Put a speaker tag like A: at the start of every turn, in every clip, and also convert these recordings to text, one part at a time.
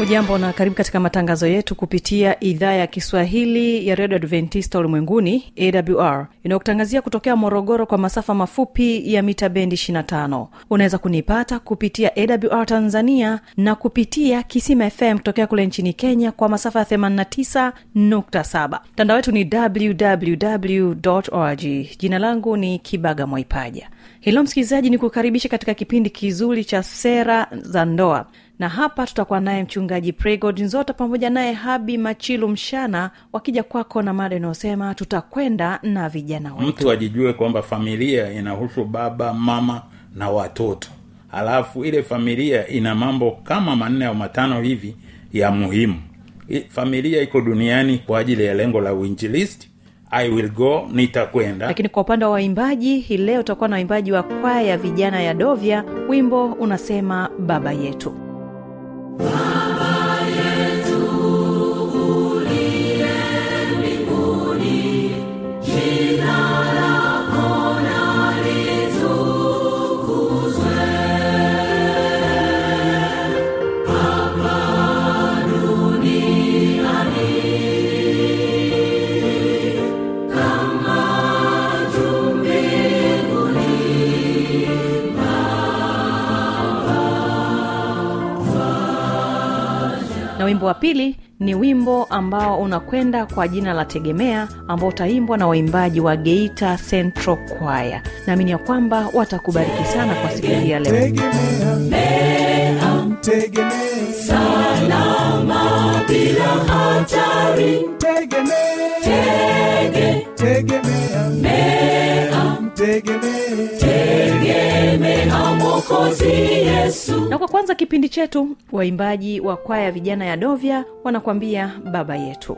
A: hujambo na karibu katika matangazo yetu kupitia idhaa ya kiswahili ya redio adventista ulimwenguni awr inayokutangazia kutokea morogoro kwa masafa mafupi ya mita bendi 25 unaweza kunipata kupitia awr tanzania na kupitia kisima fm kutokea kule nchini kenya kwa masafa ya 89.7 mtandao wetu ni www org jina langu ni kibaga mwaipaja. Hilo msikilizaji ni kukaribisha katika kipindi kizuri cha sera za ndoa na hapa tutakuwa naye mchungaji pregod nzota pamoja naye habi machilu mshana wakija kwako na mada inayosema tutakwenda na vijana wetu.
B: Mtu ajijue kwamba familia inahusu baba mama na watoto. Alafu ile familia ina mambo kama manne au matano hivi ya muhimu. Familia iko duniani kwa ajili ya lengo la uinjilisti. I will go nitakwenda.
A: Lakini kwa upande wa waimbaji hii leo tutakuwa na waimbaji wa kwaya ya vijana ya dovya. Wimbo unasema baba yetu wimbo wa pili ni wimbo ambao unakwenda kwa jina la tegemea ambao utaimbwa na waimbaji wa geita central kwaya naamini ya kwamba watakubariki sana kwa siku hii ya leo
C: tegemea
D: mwokozi yesu.
A: Na kwa kwanza kipindi chetu waimbaji wa kwaya ya vijana ya dovya wanakuambia baba yetu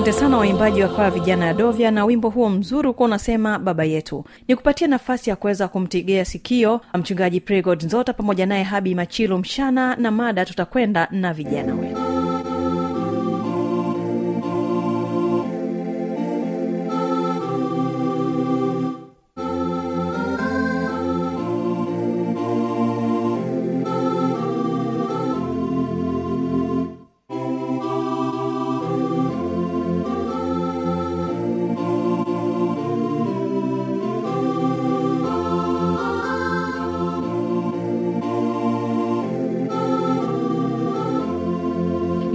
A: asante sana waimbaji wa kwaya vijana ya dovya na wimbo huo mzuri ukuwa unasema baba yetu. Ni kupatia nafasi ya kuweza kumtegea sikio mchungaji pregod nzota pamoja naye habi machilo mshana na mada tutakwenda na vijana wetu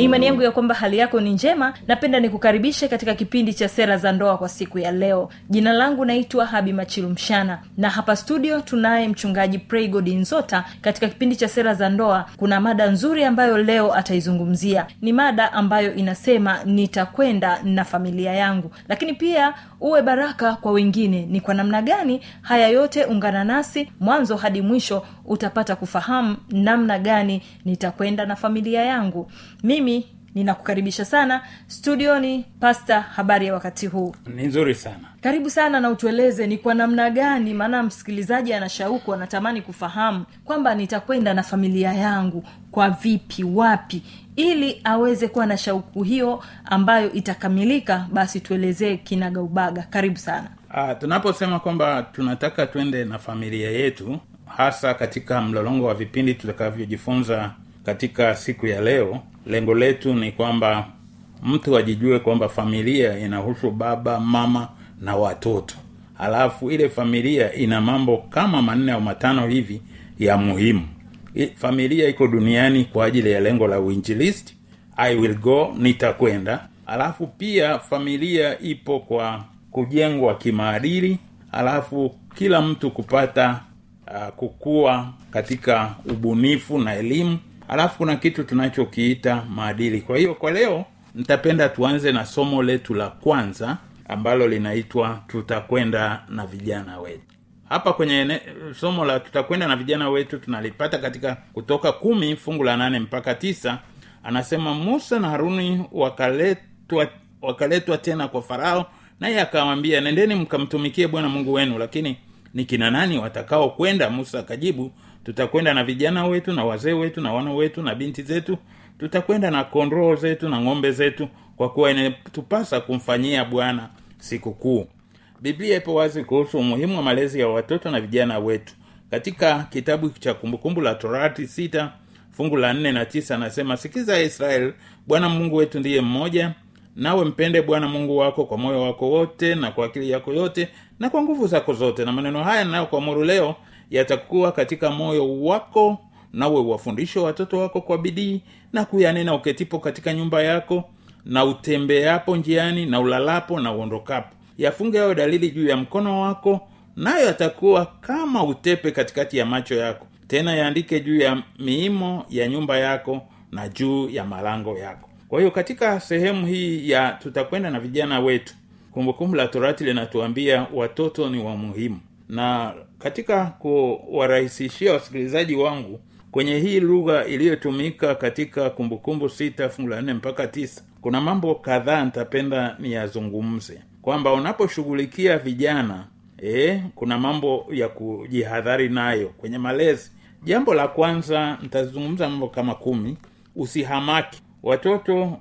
E: ni imani yangu ya kwamba hali yako ni njema. Napenda nikukaribishe katika kipindi cha sera za ndoa kwa siku ya leo. Jina langu naitwa habi machilu mshana. Na hapa studio tunaye mchungaji praygod nzota. Katika kipindi cha sera za ndoa kuna mada nzuri ambayo leo ataizungumzia. Ni mada ambayo inasema nitakwenda na familia yangu. Lakini pia uwe baraka kwa wengine. Ni kwa namna gani? Haya yote ungana nasi. Mwanzo hadi mwisho utapata kufahamu namna gani nitakwenda na familia yangu. Mimi ninakukaribisha sana. Studioni pasta habari ya wakati huu.
B: Ni nzuri sana.
E: Karibu sana na utueleze ni kwa namna gani maana msikilizaji ana shauku anatamani kufahamu kwamba nitakwenda na familia yangu kwa vipi wapi. Ili aweze kuwa na shauku hiyo ambayo itakamilika basi tuelezee kinagaubaga. Karibu sana.
B: Ah, tunaposema kwamba tunataka twende na familia yetu hasa katika mlolongo wa vipindi tutakavyojifunza katika siku ya leo lengo letu ni kwamba mtu ajijue kwamba familia inahusu baba mama na watoto. Halafu ile familia ina mambo kama manne au matano hivi ya muhimu. Familia iko duniani kwa ajili ya lengo la uinjilisti. I will go nitakwenda. Alafu pia familia ipo kwa kujengwa kimaadili. Alafu kila mtu kupata uh, kukua katika ubunifu na elimu alafu kuna kitu tunachokiita maadili. Kwa hiyo kwa leo nitapenda tuanze na somo letu la kwanza ambalo linaitwa tutakwenda na vijana wetu. Hapa kwenye ene, somo la tutakwenda na vijana wetu tunalipata katika kutoka kumi fungu la nane mpaka tisa anasema musa na haruni wakaletwa wakaletwa tena kwa farao naye akawambia nendeni mkamtumikie bwana mungu wenu lakini ni kina nani watakao kwenda? Musa akajibu tutakwenda na vijana wetu na wazee wetu na wana wetu na binti zetu. Tutakwenda na kondoo zetu na ng'ombe zetu kwa kuwa inatupasa kumfanyia bwana sikukuu. Biblia ipo wazi kuhusu umuhimu wa malezi ya watoto na vijana wetu. Katika kitabu cha kumbukumbu la torati sita fungu la nne na tisa anasema sikiza israel bwana mungu wetu ndiye mmoja. Nawe mpende bwana mungu wako kwa moyo wako wote na kwa akili yako yote na kwa nguvu zako zote. Na maneno haya ninayokuamuru leo yatakuwa katika moyo wako nawe wafundishe watoto wako kwa bidii na kuyanena uketipo katika nyumba yako na utembeapo njiani na ulalapo na uondokapo. Yafunge yawe dalili juu ya mkono wako nayo yatakuwa kama utepe katikati ya macho yako. Tena yaandike juu ya miimo ya nyumba yako na juu ya malango yako. Kwa hiyo katika sehemu hii ya tutakwenda na vijana wetu kumbukumbu la torati linatuambia watoto ni wa muhimu. Na katika kuwarahisishia wasikilizaji wangu kwenye hii lugha iliyotumika katika kumbukumbu sita fungu la nne mpaka tisa kuna mambo kadhaa nitapenda niyazungumze. Kwamba unaposhughulikia vijana e, kuna mambo ya kujihadhari nayo kwenye malezi. Jambo la kwanza nitazungumza mambo kama kumi. Usihamaki. Watoto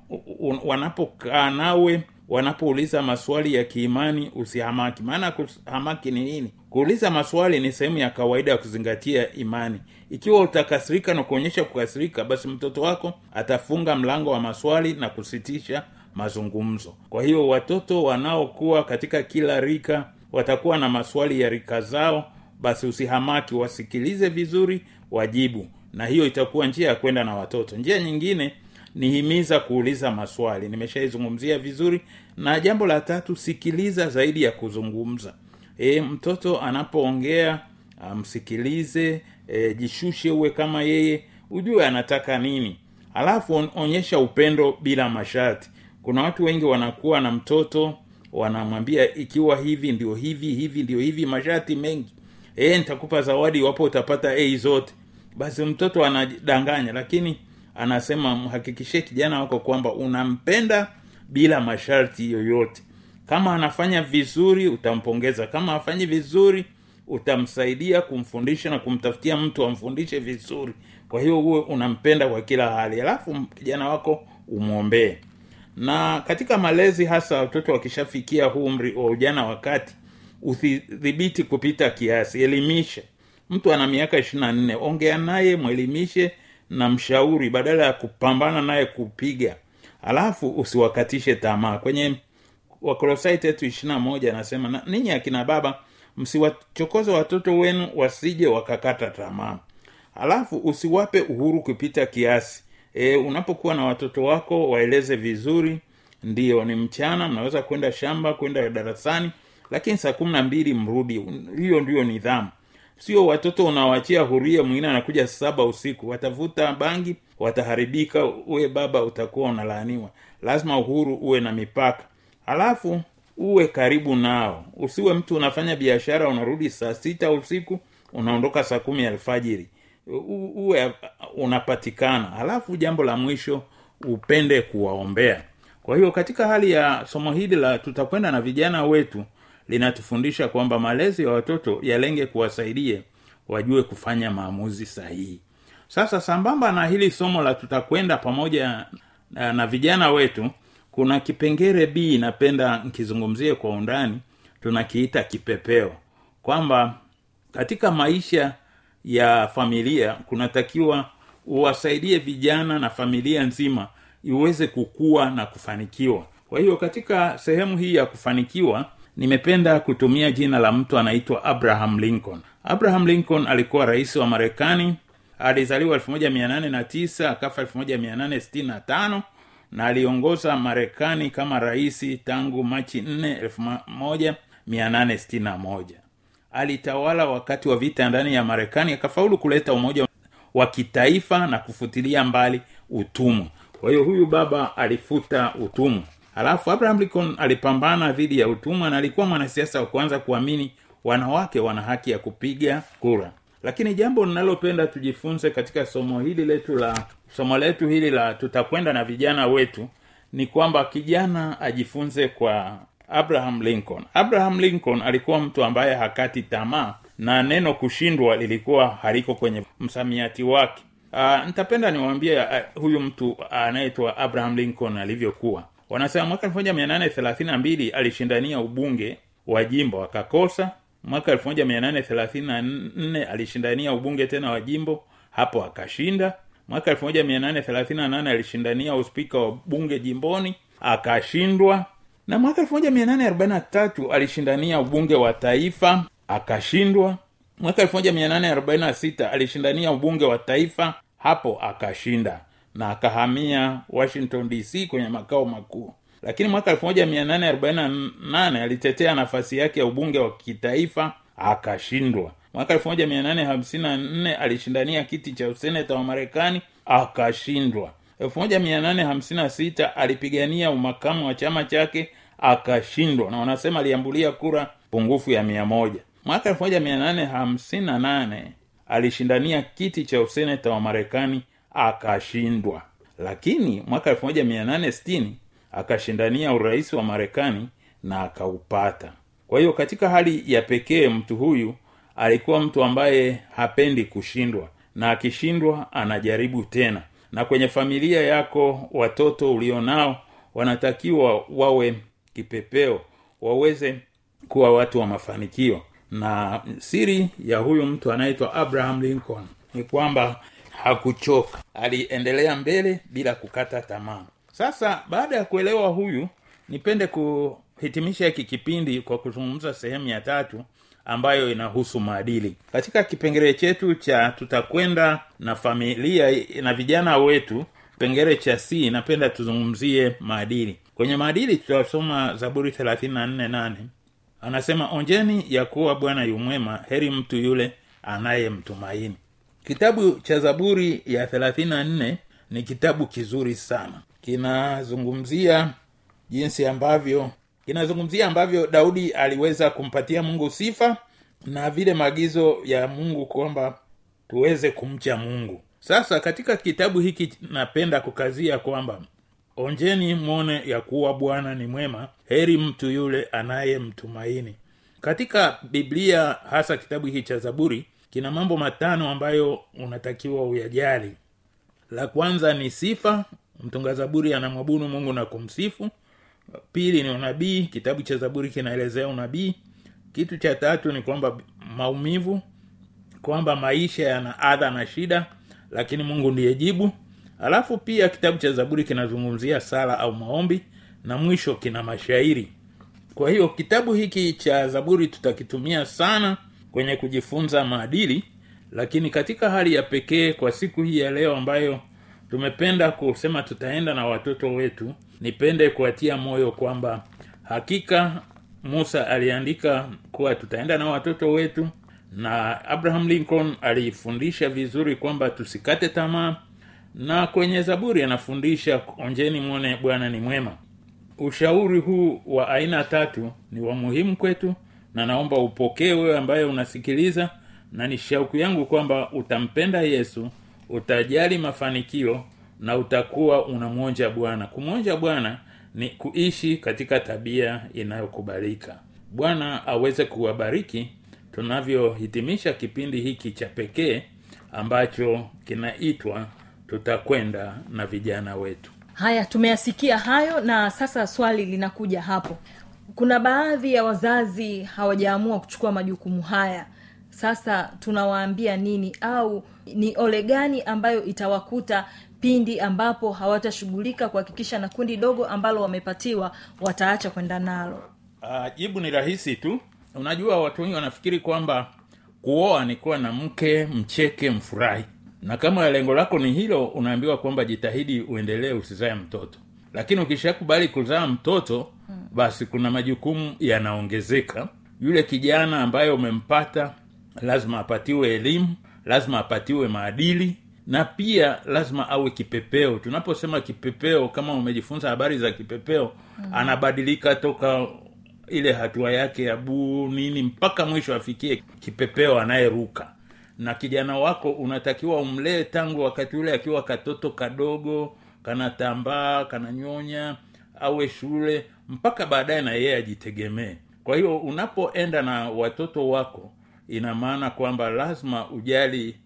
B: wanapokaa nawe wanapouliza maswali ya kiimani usihamaki. Maana kuhamaki ni nini? Kuuliza maswali ni sehemu ya kawaida ya kuzingatia imani. Ikiwa utakasirika na kuonyesha kukasirika basi mtoto wako atafunga mlango wa maswali na kusitisha mazungumzo. Kwa hiyo watoto wanaokuwa katika kila rika watakuwa na maswali ya rika zao basi usihamaki. Wasikilize vizuri wajibu. Na hiyo itakuwa njia ya kwenda na watoto. Njia nyingine ni himiza kuuliza maswali. Nimeshaizungumzia vizuri. Na jambo la tatu sikiliza zaidi ya kuzungumza. E, mtoto anapoongea amsikilize e, jishushe uwe kama yeye ujue anataka nini. Alafu on- onyesha upendo bila masharti. Kuna watu wengi wanakuwa na mtoto wanamwambia ikiwa hivi ndio hivi hivi ndio hivi masharti mengi. E, nitakupa zawadi iwapo utapata a zote. Basi mtoto anadanganya lakini anasema mhakikishie kijana wako kwamba unampenda bila masharti yoyote. Kama anafanya vizuri utampongeza. Kama hafanyi vizuri utamsaidia kumfundisha na kumtafutia mtu amfundishe vizuri. Kwa hiyo uwe unampenda kwa kila hali. Alafu kijana wako umwombee. Na katika malezi hasa watoto wakishafikia huu umri wa ujana wakati udhibiti kupita kiasi. Elimisha mtu ana miaka ishirina nne ongea naye mwelimishe na mshauri badala ya kupambana naye kupiga. Alafu usiwakatishe tamaa. Kwenye wakolosai tetu ishirina moja anasema ninyi akina baba msiwachokoze watoto wenu wasije wakakata tamaa. Alafu usiwape uhuru kupita kiasi. E, unapokuwa na watoto wako waeleze vizuri. Ndio ni mchana mnaweza kwenda shamba kwenda darasani lakini saa kumi na mbili mrudi. Hiyo ndiyo nidhamu sio watoto unawachia huria mwingine anakuja saba usiku. Watavuta bangi wataharibika uwe baba utakuwa unalaaniwa. Lazima uhuru uwe na mipaka. Halafu uwe karibu nao. Usiwe mtu unafanya biashara unarudi saa sita usiku unaondoka saa kumi alfajiri. U- uwe unapatikana. Halafu jambo la mwisho upende kuwaombea. Kwa hiyo katika hali ya somo hili la tutakwenda na vijana wetu linatufundisha kwamba malezi ya watoto yalenge kuwasaidia wajue kufanya maamuzi sahihi. Sasa sambamba na hili somo la tutakwenda pamoja na, na vijana wetu kuna kipengere b napenda nkizungumzie kwa undani tunakiita kipepeo. Kwamba katika maisha ya familia kunatakiwa uwasaidie vijana na familia nzima iweze kukua na kufanikiwa. Kwa hiyo katika sehemu hii ya kufanikiwa nimependa kutumia jina la mtu anaitwa abraham lincoln. Abraham lincoln alikuwa rais wa marekani alizaliwa 1809 akafa 1865 na aliongoza marekani kama raisi tangu machi 4 1861 alitawala wakati wa vita ndani ya marekani akafaulu kuleta umoja wa kitaifa na kufutilia mbali utumwa. Kwa hiyo huyu baba alifuta utumwa halafu abraham lincoln alipambana dhidi ya utumwa na alikuwa mwanasiasa wa kwanza kuamini wanawake wana haki ya kupiga kura. Lakini jambo linalopenda tujifunze katika somo hili letu la somo letu hili la tutakwenda na vijana wetu ni kwamba kijana ajifunze kwa abraham lincoln. Abraham lincoln alikuwa mtu ambaye hakati tamaa na neno kushindwa lilikuwa haliko kwenye msamiati wake. Uh, nitapenda niwaambie uh, huyu mtu anaitwa abraham lincoln alivyokuwa wanasema mwaka 1832 alishindania ubunge wa jimbo akakosa mwaka 1834 alishindania ubunge tena wa jimbo hapo akashinda. Mwaka 1838 alishindania uspika wa bunge jimboni akashindwa. Na mwaka 1843 alishindania ubunge wa taifa akashindwa. Mwaka 1846 alishindania ubunge wa taifa hapo akashinda na akahamia washington dc kwenye makao makuu. Lakini mwaka 1848 alitetea nafasi yake ya ubunge wa kitaifa akashindwa. Mwaka 1854 alishindania kiti cha useneta wa marekani akashindwa. 1856 alipigania umakamu wa chama chake akashindwa. Na wanasema aliambulia kura pungufu ya mia mwaka 1858 alishindania kiti cha useneta wa marekani akashindwa. Lakini mwaka 1860 akashindania urais wa marekani na akaupata. Kwa hiyo katika hali ya pekee mtu huyu alikuwa mtu ambaye hapendi kushindwa. Na akishindwa anajaribu tena. Na kwenye familia yako watoto ulionao wanatakiwa wawe kipepeo waweze kuwa watu wa mafanikio. Na siri ya huyu mtu anaitwa abraham lincoln ni kwamba hakuchoka. Aliendelea mbele bila kukata tamaa. Sasa baada ya kuelewa huyu nipende kuhitimisha hiki kipindi kwa kuzungumza sehemu ya tatu ambayo inahusu maadili. Katika kipengele chetu cha tutakwenda na familia na vijana wetu kipengele cha c napenda tuzungumzie maadili. Kwenye maadili tutasoma zaburi 348 anasema onjeni ya kuwa bwana yumwema heri mtu yule anayemtumaini kitabu cha zaburi ya 34 ni kitabu kizuri sana. Kinazungumzia jinsi ambavyo kinazungumzia ambavyo daudi aliweza kumpatia mungu sifa na vile maagizo ya mungu kwamba tuweze kumcha mungu. Sasa katika kitabu hiki napenda kukazia kwamba onjeni mwone ya kuwa bwana ni mwema heri mtu yule anayemtumaini. Katika biblia hasa kitabu hiki cha zaburi kina mambo matano ambayo unatakiwa uyajali. La kwanza ni sifa. Mtunga zaburi anamwabudu mungu na kumsifu. Pili ni unabii. Kitabu cha zaburi kinaelezea unabii. Kitu cha tatu ni kwamba maumivu kwamba maisha yana adha na shida lakini mungu ndiye jibu. Alafu pia kitabu cha zaburi kinazungumzia sala au maombi na mwisho kina mashairi. Kwa hiyo kitabu hiki cha zaburi tutakitumia sana kwenye kujifunza maadili lakini katika hali ya pekee kwa siku hii ya leo ambayo tumependa kusema tutaenda na watoto wetu nipende kuatia moyo kwamba hakika musa aliandika kuwa tutaenda na watoto wetu na abraham lincoln alifundisha vizuri kwamba tusikate tamaa na kwenye zaburi anafundisha onjeni mwone bwana ni mwema. Ushauri huu wa aina tatu ni wa muhimu kwetu na naomba upokee wewe ambaye unasikiliza na ni shauku yangu kwamba utampenda yesu utajali mafanikio na utakuwa unamwonja bwana. Kumwonja bwana ni kuishi katika tabia inayokubalika. Bwana aweze kuwabariki. Tunavyohitimisha kipindi hiki cha pekee ambacho kinaitwa tutakwenda na vijana wetu.
E: Haya tumeyasikia hayo na sasa swali linakuja hapo kuna baadhi ya wazazi hawajaamua kuchukua majukumu haya. Sasa tunawaambia nini? Au ni ole gani ambayo itawakuta pindi ambapo hawatashughulika kuhakikisha na kundi dogo ambalo wamepatiwa wataacha kwenda nalo?
B: Uh, jibu ni rahisi tu. Unajua watu wengi wanafikiri kwamba kuoa ni kuwa na mke mcheke mfurahi. Na kama lengo lako ni hilo unaambiwa kwamba jitahidi uendelee usizae mtoto lakini ukishakubali kuzaa mtoto basi kuna majukumu yanaongezeka yule kijana ambaye umempata lazima apatiwe elimu lazima apatiwe maadili na pia lazima awe kipepeo tunaposema kipepeo kama umejifunza habari za kipepeo mm. anabadilika toka ile hatua yake ya buu nini mpaka mwisho afikie kipepeo anayeruka na kijana wako unatakiwa umlee tangu wakati ule akiwa katoto kadogo kanatambaa kananyonya awe shule mpaka baadaye na yeye ajitegemee. Kwa hiyo unapoenda na watoto wako ina maana kwamba lazima ujali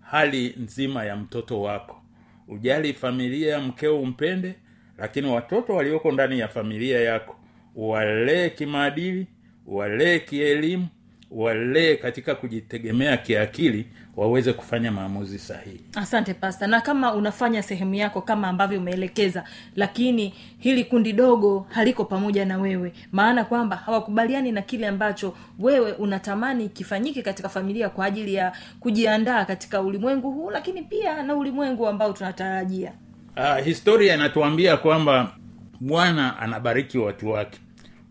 B: hali nzima ya mtoto wako. Ujali familia mkeo umpende lakini watoto walioko ndani ya familia yako walee kimaadili walee kielimu walee katika kujitegemea kiakili waweze kufanya maamuzi sahihi.
E: Asante pasta na kama unafanya sehemu yako kama ambavyo umeelekeza lakini hili kundi dogo haliko pamoja na wewe. Maana kwamba hawakubaliani na kile ambacho wewe unatamani kifanyike katika familia kwa ajili ya kujiandaa katika ulimwengu huu lakini pia na ulimwengu ambao tunatarajia.
B: Uh, historia inatuambia kwamba bwana anabariki watu wake.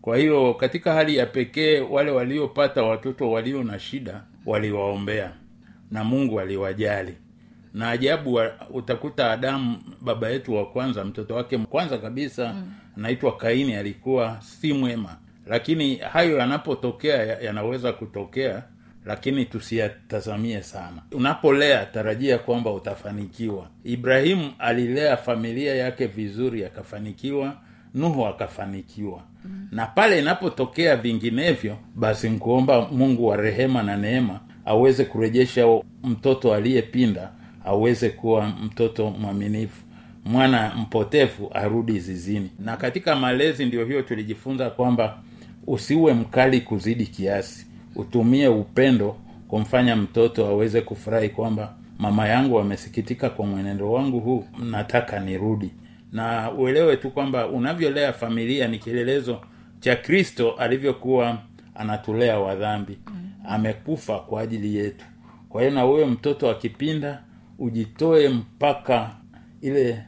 B: Kwa hiyo katika hali ya pekee wale waliopata watoto walio na shida waliwaombea na mungu aliwajali. Na ajabu wa- utakuta adamu baba yetu wa kwanza mtoto wake kwanza kabisa anaitwa kaini alikuwa si mwema. Lakini hayo yanapotokea yanaweza kutokea lakini tusiyatazamie sana. Unapolea tarajia kwamba utafanikiwa. Ibrahimu alilea familia yake vizuri akafanikiwa nuhu akafanikiwa. Mm. na pale inapotokea vinginevyo basi nkuomba mungu wa rehema na neema aweze kurejesha mtoto aliyepinda aweze kuwa mtoto mwaminifu mwana mpotefu arudi zizini. Na katika malezi ndio hiyo tulijifunza kwamba usiwe mkali kuzidi kiasi. Utumie upendo kumfanya mtoto aweze kufurahi kwamba mama yangu amesikitika kwa mwenendo wangu huu nataka nirudi. Na uelewe tu kwamba unavyolea familia ni kielelezo cha kristo alivyokuwa anatulea wadhambi amekufa kwa ajili yetu. Kwa hiyo na wewe mtoto akipinda ujitoe mpaka ile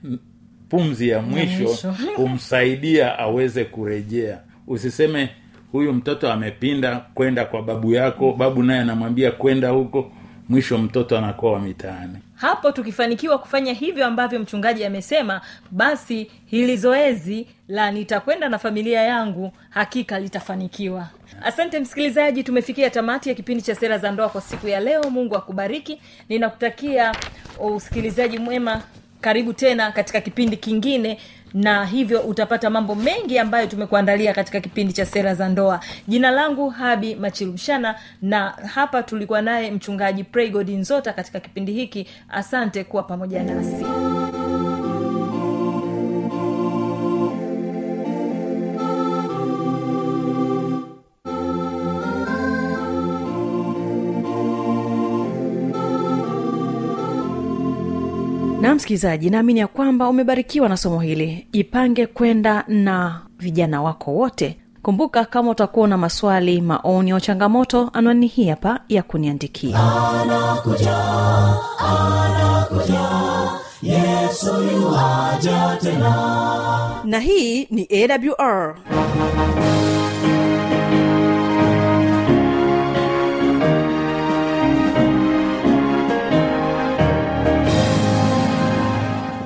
B: pumzi ya mwisho
E: mwisho.
B: kumsaidia aweze kurejea. Usiseme huyu mtoto amepinda kwenda kwa babu yako babu naye anamwambia kwenda huko mwisho mtoto anakuwa wa mitaani
E: hapo tukifanikiwa kufanya hivyo ambavyo mchungaji amesema basi hili zoezi la nitakwenda na familia yangu hakika litafanikiwa. Asante msikilizaji tumefikia tamati ya kipindi cha sera za ndoa kwa siku ya leo. Mungu akubariki. Ninakutakia usikilizaji mwema. Karibu tena katika kipindi kingine na hivyo utapata mambo mengi ambayo tumekuandalia katika kipindi cha sera za ndoa. Jina langu habi machilumshana na hapa tulikuwa naye mchungaji praygod nzota katika kipindi hiki. Asante kuwa pamoja nasi
A: msikilizaji naamini ya kwamba umebarikiwa na somo hili. Jipange kwenda na vijana wako wote. Kumbuka kama utakuwa na maswali maoni au changamoto anwani hii hapa ya kuniandikia.
D: Yuaja tena.
A: Na hii ni awr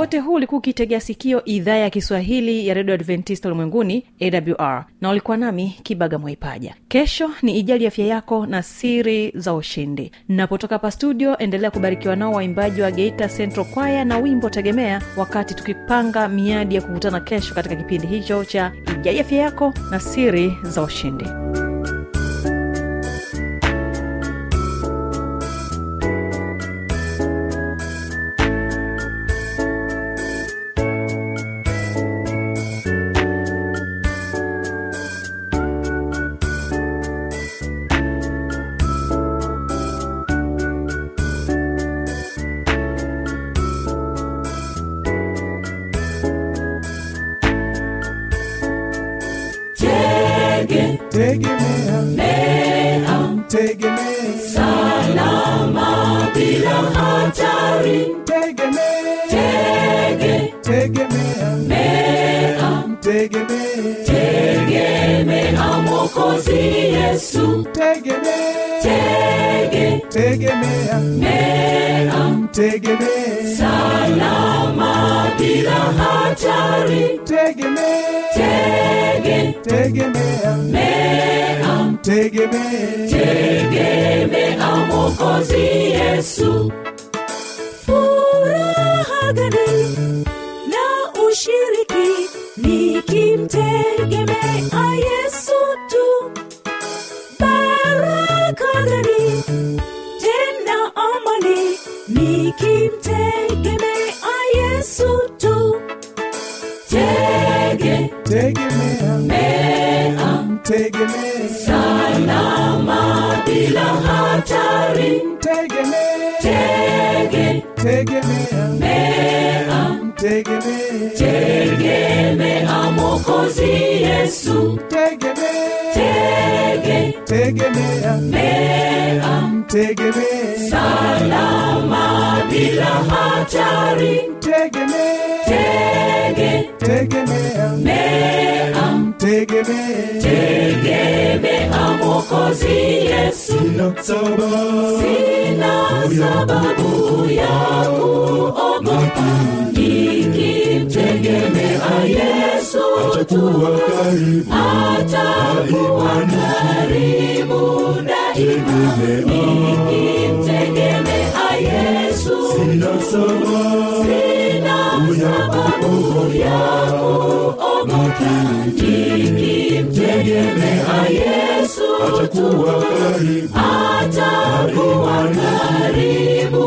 A: wote huu ulikuwa ukitegea sikio idhaa ya kiswahili ya redio adventista ulimwenguni awr na ulikuwa nami kibaga mwaipaja. Kesho ni ijali afya yako na siri za ushindi. Napotoka hapa studio endelea kubarikiwa nao waimbaji wa geita central kwaya na wimbo tegemea wakati tukipanga miadi ya kukutana kesho katika kipindi hicho cha ijali afya yako na siri za ushindi
D: tege
C: tegemea
D: mea
C: tegemea
D: salama bila hatari
C: tegemea
D: tege
C: tegemea
D: mea
C: tegemea
D: tegemea mwokozi yesu.
C: Tegemea
D: tege
C: tegemea
D: mea
C: tegemea
D: salama bila hatari.
C: Tegemea
D: tege
C: tegemea
D: mea
C: tegemea
D: tegemea mwokozi yesu. Furaha gani na ushiriki nikimtegemea amani nikimtegemea yesu tu tege
C: tegemea
D: mea
C: tegemea
D: salama bila hatari.
C: Tegemea
D: tege
C: tegemea
D: mea
C: tegemea
D: tegemea mwokozi yesu.
C: Tegemea
D: tege
C: tegemea
D: mea
C: tegemea
D: salama bila hatari
C: tegemea
D: tege
C: tegemea
D: mea
C: tegemea
D: tegemea mwokozi yesu sina sababu ya kuogopa nikimtegemea yesu. Tu atakuwa karibu daima. Nikimtegemea yesu. Sina sababu. Ya kuogopa. Nikimtegemea yesu. Tu atakuwa karibu